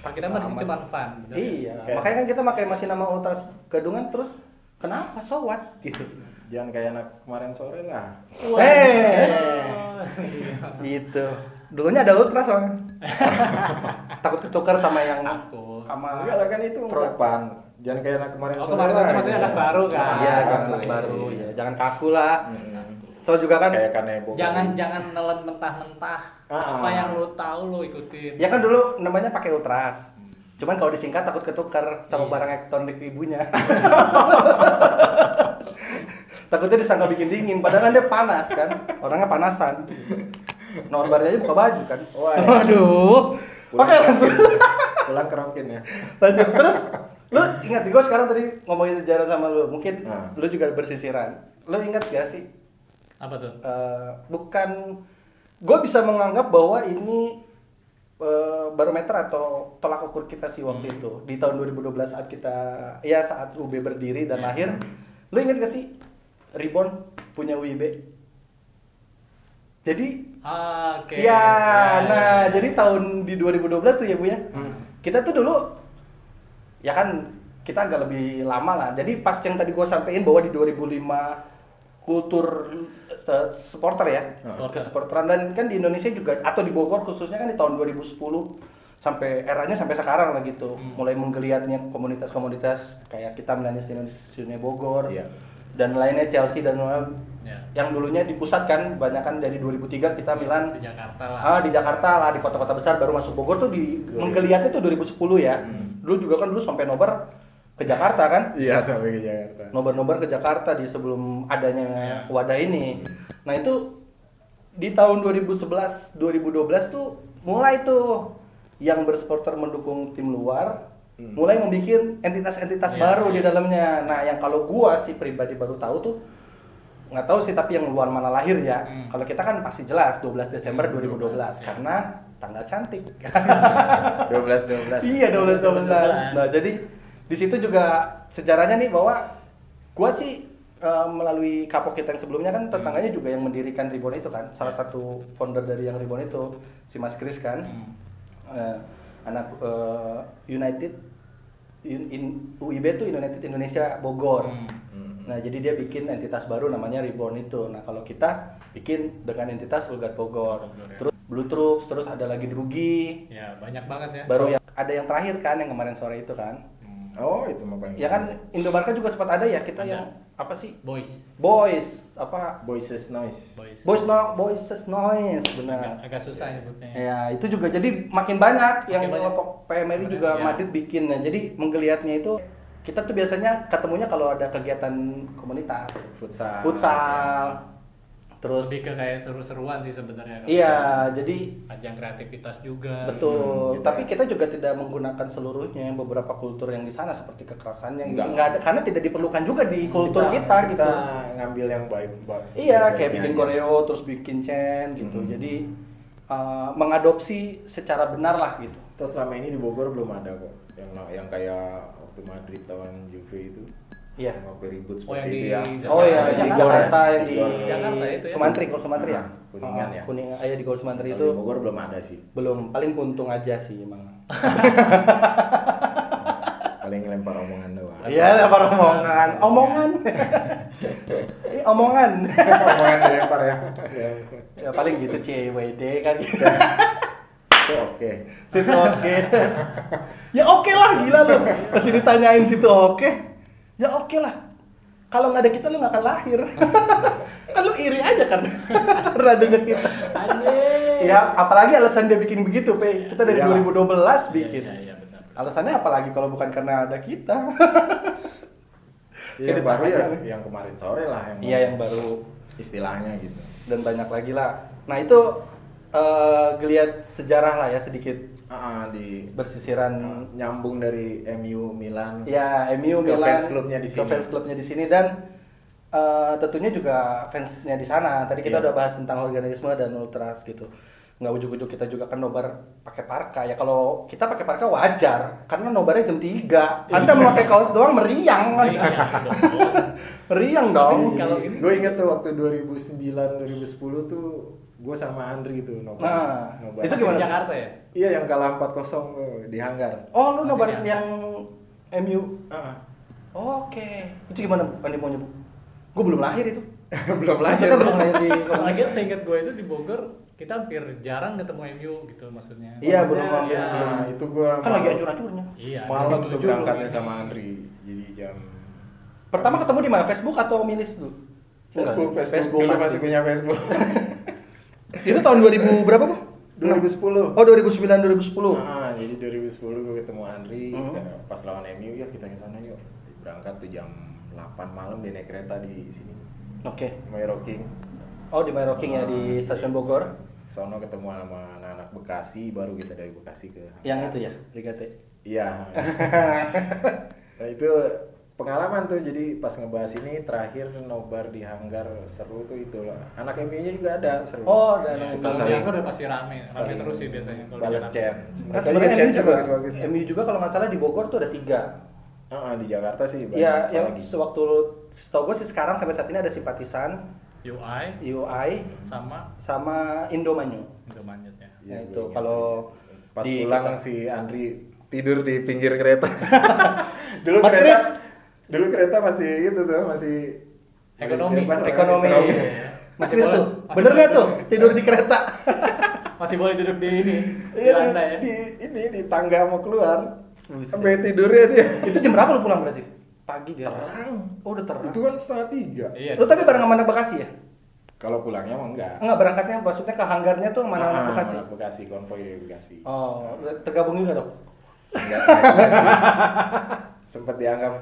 detected. Kita mah situ cuma fun. ya? Iya, Kayak- makanya kan kita pakai masih nama ultras gadungan terus kenapa so what gitu. jangan kayak anak kemarin sore lah Oh, iya. [LAUGHS] gitu. Dulunya ada ultras soalnya. [LAUGHS] Takut ketukar sama yang Takut. sama enggak lah kan itu Pro- ungkapan jangan kayak anak kemarin Oh, sore kemarin lah, sore maksudnya gitu. anak baru kan? Iya, kan anak iya. baru ya. Jangan kaku lah. Mm-mm. So juga kan kayak kanebo Jangan jangan nelen mentah-mentah. Ah, Apa yang lo tahu lo ikutin. ya kan dulu namanya pakai ultras. Cuman kalau disingkat takut ketukar sama Iya. barang elektronik ibunya. Takutnya disangka bikin dingin, padahal kan dia panas kan. Orangnya panasan. Norbar aja buka baju kan. Waduh. Oke, langsung. pulang kerokin ya lanjut terus lu ingat gue sekarang tadi ngomongin sejarah sama lu mungkin Nah. lu juga bersisiran lu ingat gak sih Apa tuh? eh, bukan gue bisa menganggap bahwa ini eh, barometer atau tolak ukur kita sih waktu itu di tahun 2012 saat kita ya saat UB berdiri dan Ya. lahir lu ingat gak sih Reborn punya UIB jadi Ah, Oke. ya, Ya, nah ya. jadi tahun di 2012 tuh ya bu ya Hmm. kita tuh dulu ya kan kita agak lebih lama lah jadi pas yang tadi gue sampein bahwa di 2005 kultur supporter ya Supporter. ke supporteran dan kan di Indonesia juga atau di Bogor khususnya kan di tahun 2010 sampai eranya sampai sekarang lah gitu Hmm. mulai menggeliatnya komunitas-komunitas kayak kita Melanis di Indonesia Bogor Iya. dan lainnya Chelsea dan Ya. yang dulunya dipusatkan banyak kan dari 2003 kita Milan di Jakarta lah. Ah di Jakarta lah di kota-kota besar baru masuk Bogor tuh di Iya. menggeliatnya tuh 2010 ya. Hmm. Dulu juga kan dulu sampai nobar ke Jakarta kan. iya sampai ke Jakarta Nobar-nobar ke Jakarta di sebelum adanya Iya. wadah ini. Nah itu di tahun 2011 2012 tuh mulai tuh yang bersupporter mendukung tim luar Hmm. mulai membuat entitas-entitas Iya, baru iya. di dalamnya. Nah, yang kalau gua sih pribadi baru tahu tuh nggak tahu sih tapi yang luar mana lahir ya. Hmm. Kalau kita kan pasti jelas 12 Desember Hmm, 2012 12, ya. karena tanggal cantik. [LAUGHS] 12 12 iya 12 12. Nah, jadi di situ juga sejarahnya nih bahwa gua sih eh, melalui kapok kita yang sebelumnya kan tetangganya juga yang mendirikan Ribbon itu kan. Salah satu founder dari yang Ribbon itu si Mas Kris kan. Hmm. Eh, anak eh, United in, in- UIB itu United Indonesia Bogor. Hmm. Hmm. Nah, jadi dia bikin entitas baru namanya Reborn itu. Nah, kalau kita bikin dengan entitas Ulgat Bogor. Bogor, ya. Terus Blue Troops, terus ada lagi Drugi. Ya, banyak banget ya. Baru yang ada yang terakhir kan yang kemarin sore itu kan. Oh itu mah paling Ya kan Indobarka juga sempat ada ya kita Ada. yang apa sih? Boys. Boys, apa? voices noise Boys. Boys no, Voices Noise, Agak, benar. agak susah nyebutnya. Ya, itu juga jadi makin banyak yang Makin banyak. kelompok PMRI juga ya. Madrid bikin. Nah, jadi menggeliatnya itu kita tuh biasanya ketemunya kalau ada kegiatan komunitas, futsal futsal, terus Lebih ke kayak seru-seruan sih sebenarnya. iya, jadi Ajang kreativitas juga. betul. gitu Tapi ya. kita juga tidak menggunakan seluruhnya beberapa kultur yang di sana seperti kekerasan yang Enggak. nggak ada karena tidak diperlukan juga di kultur kita, gitu. ngambil yang baik baik Iya, kayak bikin aja. koreo terus bikin chain gitu. Mhm. Jadi uh, mengadopsi secara benar lah gitu. terus selama ini di Bogor belum ada kok yang yang kayak waktu Madrid lawan Juve itu Iya. yang waktu ribut Oh, seperti yang itu di ya Jakarta. Oh iya, Di Jakarta ya? yang di Jakarta itu ya? Sumantri, kalau Sumantri ya. Ah, Kuningan ya? Kuning, iya di Gor Sumantri itu di Bogor belum ada sih belum paling puntung aja sih emang. [LAUGHS] paling lempar omongan doang Iya, apa omongan? Omongan. [LAUGHS] Ini omongan. Omongan dilempar ya. Ya, [LAUGHS] ya paling gitu CWD kan. Itu oke. situ oke. ya oke lah gila lu. Pasti ditanyain situ oke. Ya oke lah. Kalau nggak ada kita lu nggak akan lahir. [LAUGHS] kan lu iri aja kan. [LAUGHS] Karena adanya kita. Ya apalagi alasan dia bikin begitu, Pe. Kita dari Iya. 2012 bikin. Iya, iya, benar. Alasannya apalagi kalau bukan karena ada kita. Iya, Itu baru ya yang kemarin sore lah yang Iya yang baru istilahnya gitu. dan banyak lagi lah. Nah itu eh geliat sejarah lah ya sedikit Ah, di bersisiran. ah, nyambung dari MU Milan. Ya MU Ke Milan fans klubnya di ke sini. fans klubnya di sini dan eh, tentunya juga fansnya di sana. Tadi kita Iya. udah bahas tentang organisme dan ultras gitu. Nggak ujuk-ujuk kita juga kan nobar pakai parka ya kalau kita pakai parka wajar karena nobarnya jam 3 anda memakai kaos doang meriang [LAUGHS] Iya, dong. meriang dong Kalau Gue inget tuh waktu 2009 2010 tuh gue sama Andri tuh nobar. Nah, nobar. itu gimana? di Jakarta ya? Iya yang kalah 4-0 tuh di Hanggar. oh lu nobar yang MU Ah, oke itu gimana Andi mau nyebut gue belum lahir itu [LAUGHS] belum lahir. Maksudnya belum lahir di Soalnya seingat gue itu di Bogor kita hampir jarang ketemu MU gitu maksudnya. Iya, belum- iya. Nah, itu gue kan lagi hancur-hancurnya Iya. malam itu tuh berangkatnya sama Andri. Jadi jam pertama habis- ketemu di mana Facebook atau milis dulu Facebook, Facebook, dulu pasti. masih punya Facebook. [LAUGHS] itu tahun 2000 berapa bu 2010. oh 2009 2010 Ah, jadi 2010 gue ketemu Andri Hmm. Karena pas lawan MU ya kita ke sana yuk. Berangkat tuh jam 8 malam dia naik kereta di sini. oke Mairo King. oh di Mairo King ya di stasiun Bogor Sono ketemu sama anak-anak Bekasi, baru kita dari Bekasi ke yang itu ya Brigade Iya. [LAUGHS] nah itu pengalaman tuh jadi pas ngebahas ini terakhir nobar di hanggar seru tuh itu lah. Anak MU-nya juga ada seru. Oh, ada anak kita Bogor udah pasti rame, rame terus sih biasanya kalau balas chat. Kan Mereka juga sebenarnya MU chatnya juga, bagus-bagus. MU juga kalau nggak salah di Bogor tuh ada tiga. Ah, di Jakarta sih banyak Iya, yang sewaktu setahu gue sih sekarang sampai saat ini ada simpatisan, UI UI, sama sama Indomanyu. Indomaret ya. Iya, Nah, gue itu kalau pas di pulang kita- si Andri tidur di pinggir kereta. [LAUGHS] dulu Mas kereta Chris? Dulu kereta masih itu tuh masih Ekonomi. masih bebas ekonomi. ekonomi. Mas Masih boleh- tuh, bener nggak tuh tidur di kereta? [LAUGHS] Masih boleh duduk di ini, di Iya, lantai ya. di, ini di tangga mau keluar. Sampai tidurnya dia. itu jam berapa lu pulang berarti? Pagi dia. Terang. Oh udah terang. Itu kan setengah tiga. Iya. Lu tapi bareng sama anak Bekasi ya? Kalau pulangnya mah enggak. Enggak berangkatnya maksudnya ke hanggarnya tuh mana anak Ah, Bekasi? Bekasi, konvoy dari Bekasi. Oh, tergabung juga dong. Enggak, enggak. [LAUGHS] Sempet dianggap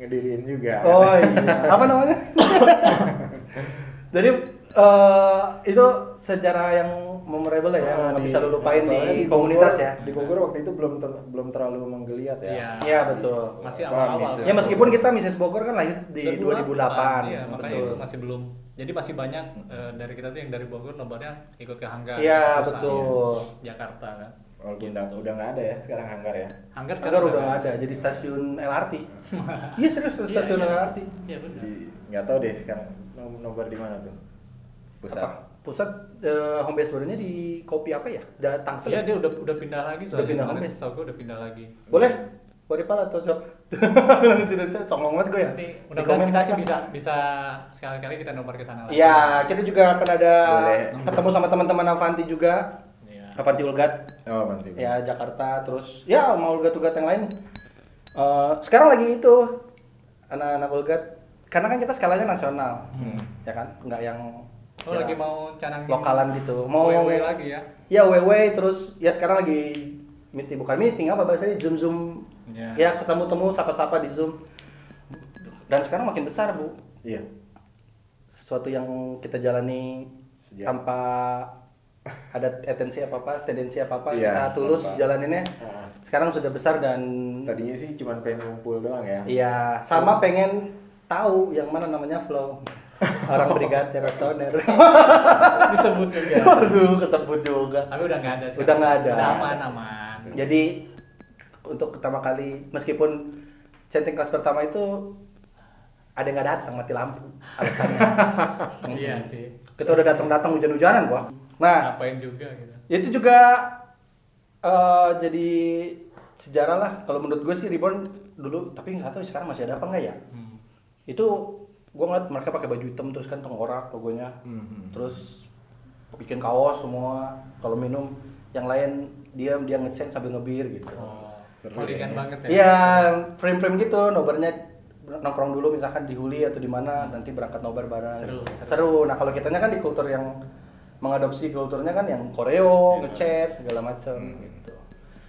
ngediriin juga. Oh iya. Apa namanya? [LAUGHS] Jadi eh, itu sejarah yang memorable ya, Ah, nggak di- bisa lu lupain soalnya di, komunitas Bogor- ya. Di Bogor waktu itu belum ter- belum terlalu menggeliat ya. Iya. Iya betul. Masih awal-awal. Ya meskipun kita Mrs. Bogor kan lahir di 2008. 2008. Iya, makanya betul. itu masih belum. Jadi masih banyak eh, dari kita tuh yang dari Bogor nobarnya ikut ke Hanggar. Iya, betul. Jakarta kan. Walaupun udah, udah nggak ada ya sekarang hanggar ya. Hanggar Hanggar udah nggak ada, jadi stasiun LRT. [LAUGHS] Iya serius, Iya, stasiun iya. LRT. Iya benar. Nggak tahu deh sekarang no- nobar di mana tuh. Pusat. Apa? Pusat eh, home base barunya di kopi apa ya? Da Tangsel. Iya ya? dia udah udah pindah lagi Udah pindah home base. Tahu gue udah pindah lagi. Boleh? Waripal atau siapa? [LAUGHS] Songong banget gue ya. Nanti mudah-mudahan komen kita sih bisa bisa sekali-kali kita nobar ke sana lagi. Iya, kita juga akan ada Boleh. ketemu sama teman-teman Avanti juga. Avanti Ulgat Oh, nanti. ya Jakarta terus ya mau Ulgat-Ulgat yang lain. Eh, sekarang lagi itu anak-anak Ulgat karena kan kita skalanya nasional. Hmm. Ya kan? Enggak yang Oh ya, lagi mau canangin lokalan gitu. Mau WW lagi ya. Ya WW terus ya sekarang lagi meeting bukan meeting apa bahasanya Zoom Zoom. Ya. Ya ketemu-temu sapa-sapa di Zoom. Dan sekarang makin besar, Bu. Iya. Sesuatu yang kita jalani Sejak- tanpa ada tendensi apa-apa, tendensi apa-apa Iya, kita tulus tanpa- jalaninnya. Ah. Sekarang sudah besar dan Tadinya sih cuma pengen ngumpul doang ya. iya, sama pengen tahu yang mana namanya flow. [LAUGHS] Orang brigade rasoner. [LAUGHS] Disebut juga. Waduh, kesebut juga. Tapi udah nggak ada. sekarang. Udah nggak ada. Udah aman aman. Jadi untuk pertama kali meskipun centing kelas pertama itu ada yang nggak datang mati lampu alasannya. [LAUGHS] Iya sih. Kita udah datang-datang hujan-hujanan gua. Nah, Ngapain juga gitu. itu juga eh, jadi sejarah lah. Kalau menurut gue sih Reborn dulu, tapi nggak tahu sekarang masih ada apa nggak ya. Hmm. Itu gue ngeliat mereka pakai baju hitam terus kan tengkorak logonya Mhm. terus bikin kaos semua kalau minum yang lain diam dia ngeceng sambil ngebir gitu Oh, Seru ya. banget ya. Iya, frame-frame gitu, nobarnya nongkrong dulu misalkan di Huli atau di mana, nanti berangkat nobar bareng. Seru, Seru. seru. Nah, kalau kitanya kan di kultur yang mengadopsi kulturnya kan yang koreo, Iya. ngechat segala macam Hmm. gitu.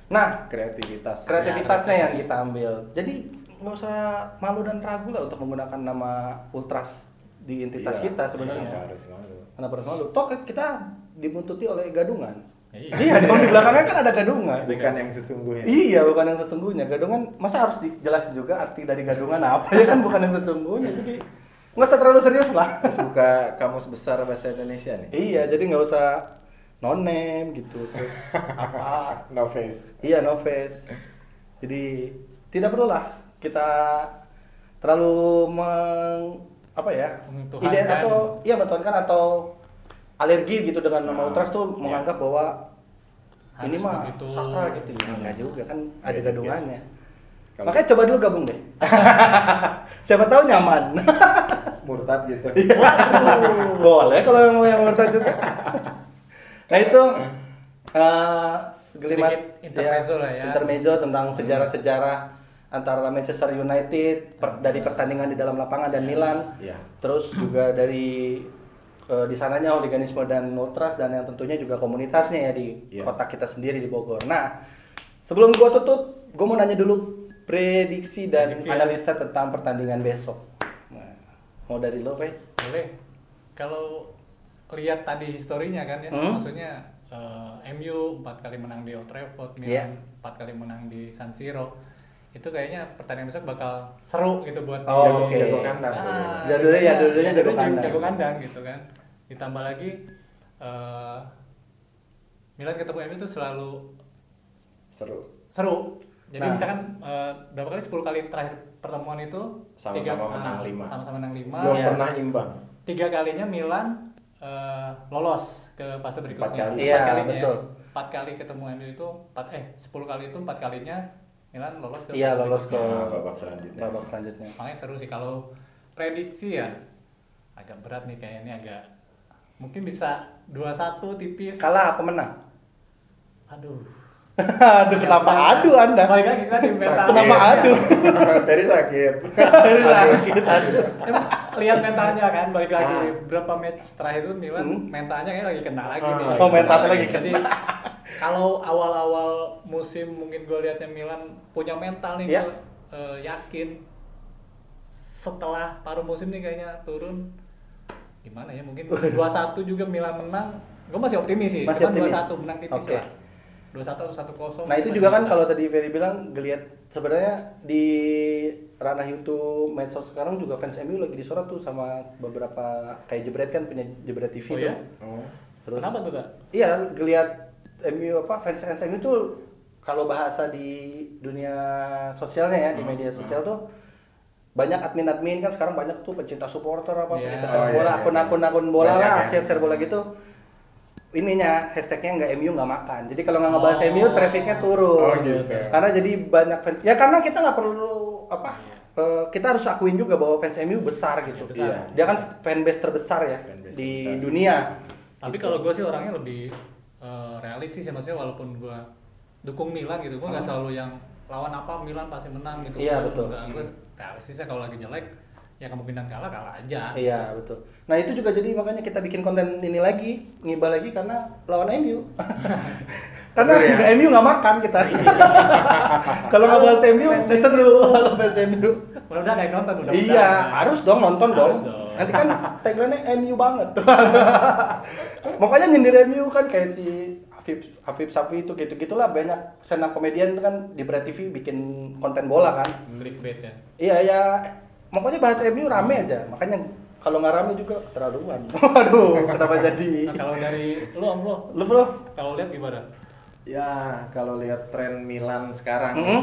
Nah, kreativitas kreativitasnya Ya, yang kita ambil. Jadi nggak usah malu dan ragu lah untuk menggunakan nama Ultras di entitas Iya, kita sebenarnya. kenapa harus malu Kenapa harus malu? Toh kita dibuntuti oleh gadungan. Iya. [LAUGHS] Iya, di di belakangnya kan ada gadungan. bukan yang sesungguhnya Iya, bukan yang sesungguhnya. Gadungan masa harus dijelasin juga arti dari gadungan apa [LAUGHS] ya kan bukan yang sesungguhnya. Jadi nggak usah terlalu serius lah. terus buka kamus besar bahasa Indonesia nih iya, jadi nggak usah no name gitu. Terus apa? [LAUGHS] no face Iya, no face. Jadi tidak perlu lah kita terlalu meng apa ya? Ide atau iya mentuhankan atau alergi gitu dengan nama Ah, ultras tuh iya. menganggap bahwa Harus ini mah sakral gitu ya. Enggak juga kan ada Iya, gadungannya. Kalau Makanya coba dulu gabung deh. [LAUGHS] Siapa tahu nyaman. [LAUGHS] murtad gitu. Boleh kalau mau yang murtad juga. nah itu eh segelimat Sedikit intermezzo lah ya. Intermezzo tentang sejarah-sejarah antara Manchester United per- dari pertandingan di dalam lapangan dan Milan. Iya. Terus juga dari eh, di sananya hooliganisme dan ultras dan yang tentunya juga komunitasnya ya di Iya. kota kita sendiri di Bogor. Nah, sebelum gua tutup, gua mau nanya dulu prediksi dan Prediksi ya. analisa tentang pertandingan besok. Nah, mau dari lo, Pe? Boleh. Kalau lihat tadi historinya kan ya, Hmm? maksudnya eh, MU empat kali menang di Old Trafford, Iya. Milan empat kali menang di San Siro. Itu kayaknya pertandingan besok bakal seru gitu buat Oh, jago, oke. jago kandang Ah, Jadulnya- ya, dua-duanya- dua-duanya jago kandang. jago kandang gitu kan. Ditambah lagi eh, Milan ketemu MU itu selalu seru seru. Jadi Nah. misalkan eh, berapa kali 10 kali terakhir pertemuan itu Sama-sama tiga- menang ah, lima. Sama-sama menang 5. belum Iya. pernah imbang Tiga kalinya Milan eh, lolos ke fase berikutnya. Empat kali. Iya, kalinya ya. betul. Empat kali ketemu MU itu empat eh 10 kali itu empat kalinya Milan lolos ke Iya, lolos ke. Nah, babak selanjutnya babak selanjutnya. Makanya seru sih kalau prediksi ya agak berat nih kayaknya agak mungkin bisa 2-1 tipis. Kalah apa menang? Aduh. Aduh, kenapa adu Anda? Balik lagi kita tim mental. Kenapa adu? Tadi sakit Dari sakit aduh. Lihat mentalnya kan balik lagi Ah. berapa match terakhir itu Milan Hmm. mentalnya kayak lagi kena lagi Ah, nih. Oh, mentalnya lagi Jadi kena. kalau awal-awal musim mungkin gue lihatnya Milan punya mental nih Iya. gue eh, yakin setelah paruh musim nih kayaknya turun gimana ya mungkin 2-1 juga Milan menang gue masih optimis sih Masih Cuman optimis? 2-1 menang tipis Oke. lah 2-1 atau 1-0 Nah itu masih juga kan bisa. kalau tadi Ferry bilang ngelihat sebenarnya di ranah YouTube, medsos sekarang juga fans MU lagi disorot tuh sama beberapa kayak Jebret kan punya Jebret TV Oh tuh. ya? oh. Terus Kenapa tuh kak? Iya, ngelihat MU apa fans fans MU tuh kalau bahasa di dunia sosialnya ya, di Hmm. media sosial tuh banyak admin-admin kan sekarang banyak tuh pecinta supporter apa Iya. pecinta Oh, sepak iya, bola, iya, akun-akun iya. akun bola Banyak lah, share-share bola gitu. Ininya hashtagnya nggak MU nggak makan. Jadi kalau nggak ngebahas Oh. MU, trafficnya turun. Oh, gitu. Karena jadi banyak fans. Ya karena kita nggak perlu apa? Iya. eh, kita harus akuin juga bahwa fans MU besar gitu. Besar. Iya. Dia kan fanbase terbesar ya Fanbase di terbesar. dunia. Tapi kalau gue sih orangnya lebih eh, realistis ya maksudnya walaupun gue dukung Milan gitu, gue nggak selalu yang lawan apa Milan pasti menang gitu. Iya, betul. gue realistisnya kalau lagi jelek ya kemungkinan kalah kalah aja. Iya betul. Nah itu juga jadi makanya kita bikin konten ini lagi, ngibah lagi karena lawan MU. [LAUGHS] karena ya? [LAUGHS] MU nggak makan kita. [LAUGHS] Kalau nggak bahas MU, seru kalau bahas MU. Udah kayak nonton udah. Iya, harus dong nonton dong. dong. Nanti kan tagline-nya MU banget. Makanya nyindir MU kan kayak si Afif Afif Safi itu gitu-gitulah banyak senang komedian kan di Berat TV bikin konten bola kan. Clickbait ya. Iya ya, pokoknya bahas MU rame aja. Makanya kalau nggak rame juga terlaluan. [LAUGHS] Waduh, kenapa jadi? Nah, kalau dari lu Om lo, Lu bro? kalau lihat gimana? ya kalau lihat tren Milan sekarang Mhm.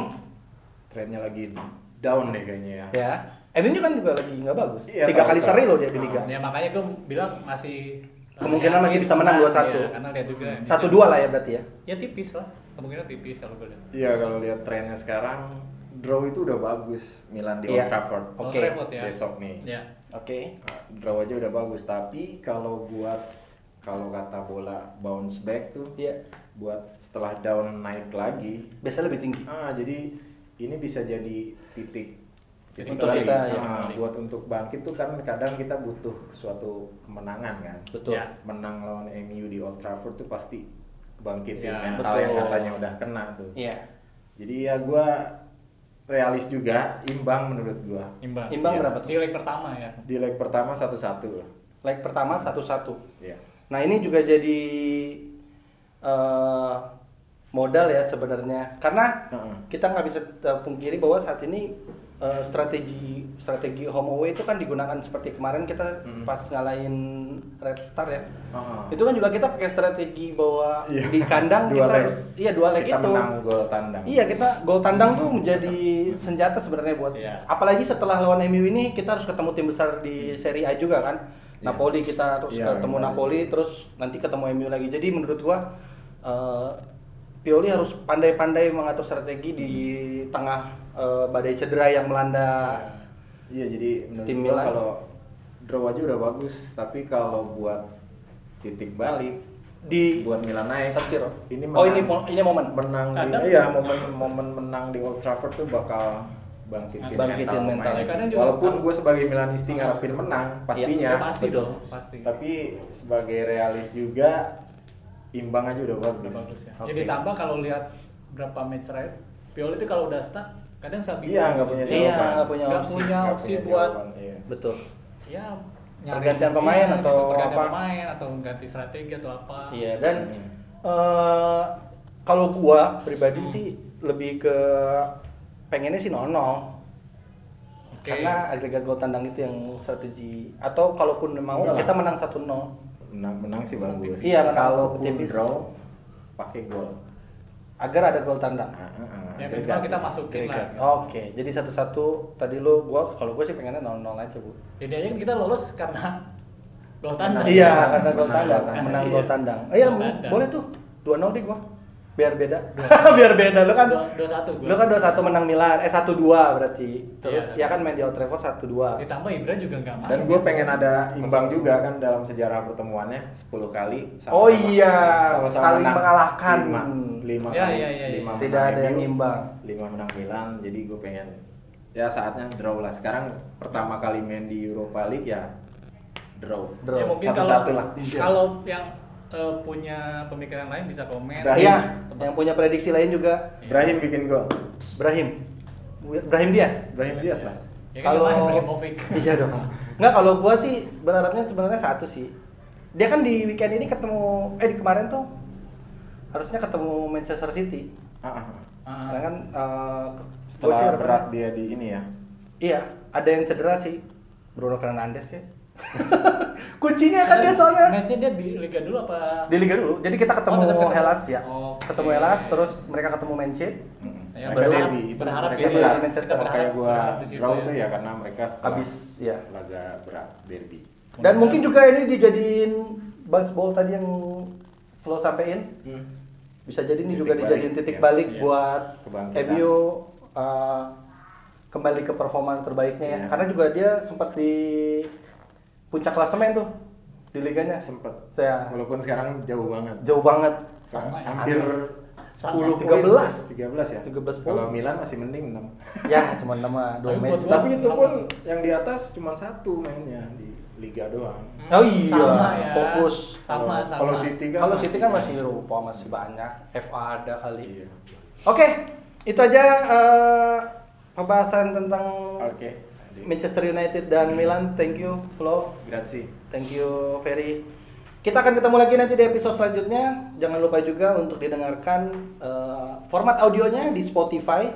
trennya lagi down deh kayaknya ya Ya. MU kan juga lagi nggak bagus. Iya, Tiga tahu, kali seri loh dia di liga. Ya makanya gue bilang masih Kemungkinan masih bisa menang 2-1. Iya, karena lihat juga. Satu dua lah ya berarti ya. Ya tipis lah, kemungkinan tipis kalau gue lihat. Iya kalau lihat trennya sekarang draw itu udah bagus Milan di Iya. Old Trafford Oke. Old Trafford ya. besok nih Ya. Oke. Nah, draw aja udah bagus tapi kalau buat kalau kata bola bounce back tuh Iya. buat setelah down naik lagi Biasanya lebih tinggi. ah jadi ini bisa jadi titik titik Untuk kita, ya. Ah, buat untuk bangkit tuh kan kadang kita butuh suatu kemenangan kan Betul. Ya. menang lawan MU di Old Trafford tuh pasti bangkitin Ya, mental betul. yang katanya udah kena tuh Iya. jadi ya gua realis juga imbang menurut gua Imbang. Imbang Iya. berapa tuh? Di leg pertama ya. di leg pertama satu-satu lah Leg pertama satu-satu. ya Nah ini juga jadi eh, modal ya sebenarnya karena Heeh. kita nggak bisa eh, pungkiri bahwa saat ini eh, strategi strategi home away itu kan digunakan seperti kemarin kita Mm. pas ngalahin Red Star ya. Heeh. Itu kan juga kita pakai strategi bahwa Iya. di kandang [LAUGHS] Dua kita leg. harus iya dua leg kita itu. menang gol tandang Iya kita gol tandang tuh menjadi senjata sebenarnya buat Iya. apalagi setelah lawan MU ini kita harus ketemu tim besar di Serie A juga kan. Iya. Napoli kita terus Iya, ketemu yang Napoli terus nanti ketemu MU lagi. Jadi menurut gua eh, Pioli harus pandai-pandai mengatur strategi di tengah eh, badai cedera yang melanda. Iya jadi menurut Tim Milan. kalau draw aja udah bagus, tapi kalau buat titik balik Di buat Milan naik San Siro. Ini Oh, ini mo- ini momen. Menang di Kadang- iya momen momen menang di Old Trafford tuh bakal bangkitin, Bangkitin mental. Kadang juga- Walaupun gue sebagai Milanisti ngarepin menang pastinya. Iya, pasti betul. dong, pasti. Tapi sebagai realis juga imbang aja udah bagus. Udah bagus ya. Oke. Jadi tambah kalau lihat berapa match rate, Pioli itu kalau udah start kadang saya bingung. Iya nggak punya Iya, jawaban. nggak punya opsi. punya opsi punya buat jawaban, iya. Betul. ya Pergantian pemain iya, atau gitu, pergantian apa. pemain atau ganti strategi atau apa. Iya dan Hmm. eh, kalau gua pribadi sih lebih ke pengennya sih 0-0 Oke. karena agregat gol tandang itu yang strategi atau kalaupun mau Enggak kita menang 1-0 menang menang sih bagus. Iya, Kalau tipis. draw pakai gol. Agar ada gol tandang. Ya, minimal kita ya. masukin lah. Oke, jadi satu-satu tadi lu gua kalau gua sih pengennya 0-0 aja, Bu. Jadi aja kita lolos karena gol tandang. Iya, karena gol gol tandang, menang Iya. gol tandang. Eh, iya, boleh tuh. 2-0 deh gua. [LAUGHS] Biar beda. Biar beda. Lu kan Dua- dua satu gua. Lu kan 2-1 menang Milan. Eh 1-2 berarti. Terus Iya. ya kan main di Old Trafford 1-2. Ditambah Ibra juga nggak main. Dan gue pengen ada imbang juga kan dalam sejarah pertemuannya 10 kali Oh iya, saling menang. mengalahkan. lima, lima Ya, kali ya, ya, lima ya. Tidak ada yang imbang. lima menang Milan jadi gue pengen ya saatnya draw lah sekarang pertama kali main di Europa League ya draw, Draw. Ya mungkin kalau Satu-satu lah. kalau yang eh, punya pemikiran lain bisa komen. Brahim. Iya. Yang punya prediksi lain juga Brahim bikin gol Brahim. Brahim Diaz. Brahim Diaz lah Ya kan Kalau. [LAUGHS] Iya dong. Enggak kalau gua sih berharapnya sebenarnya satu sih. Dia kan di weekend ini ketemu eh di kemarin tuh harusnya ketemu Manchester City. Ah, ah, ah. Ah, Karena kan sih setelah berat dia di ini ya Iya, ada yang cedera sih. Bruno Fernandes kayak. [LAUGHS] Kuncinya kan dia soalnya Matchnya dia di Liga dulu apa? di liga dulu. Jadi kita ketemu Oh, ketemu. Hellas ya. Ketemu Hellas terus mereka ketemu Manchester. Mm-mm. Ya, mereka berharap- derby itu berharap mereka ya, Manchester. berharap- gua berharap di situ draw ya. tuh ya karena mereka setelah Habis ya. laga berat derby Dan mungkin juga ini dijadiin baseball tadi yang Flo sampein. Hmm. Bisa jadi ini Titik juga balik, dijadiin titik iya. balik Iya. buat. MU uh, kembali ke performa terbaiknya ya. Iya. Karena juga dia sempat di puncak klasemen tuh di liganya. sempet Saya walaupun sekarang jauh banget jauh banget. Ya. hampir Sama. 10 poin 13. 13 ya 13 poin. kalau Milan masih mending 6 ya, cuma nama dua Tapi match. tapi itu pun yang di atas cuma satu mainnya di Liga doang Oh iya, Sama ya. fokus. Sama, Kalau- sama. kalau City kan Kalau City kan masih Eropa masih banyak, FA ada kali. iya Oke, itu aja eh, pembahasan tentang oke Manchester United dan Milan. Thank you, Flo. grazie Thank you, Ferry. Kita akan ketemu lagi nanti di episode selanjutnya. Jangan lupa juga untuk didengarkan eh, format audionya di Spotify.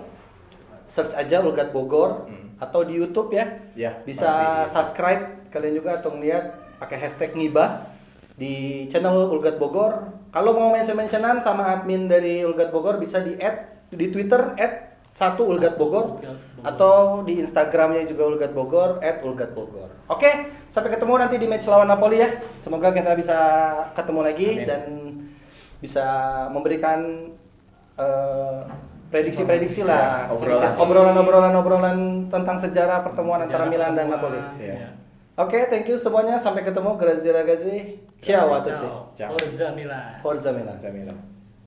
Search aja Ulgat Bogor Hmm. atau di YouTube ya. Ya, Bisa pasti. subscribe kalian juga atau ngeliat pakai hashtag ngibah di channel Ulgat Bogor. Kalau mau mention-mentionan sama admin dari Ulgat Bogor bisa di add di Twitter add satu Ulgat Bogor Ulgat Bogor. atau di Instagramnya juga Ulgat Bogor at Ulgat Bogor. Oke, sampai ketemu nanti di match lawan Napoli ya. Semoga kita bisa ketemu lagi Amin. dan bisa memberikan eh, prediksi-prediksi lah, Ya, obrolan. obrolan-obrolan obrolan tentang sejarah pertemuan antara Sejarah Milan dan Napoli. Iya. Oke, thank you semuanya. Sampai ketemu. Grazie ragazzi. Ciao a tutti. Ciao. Forza Milan. Forza Milan. Bisa Milan.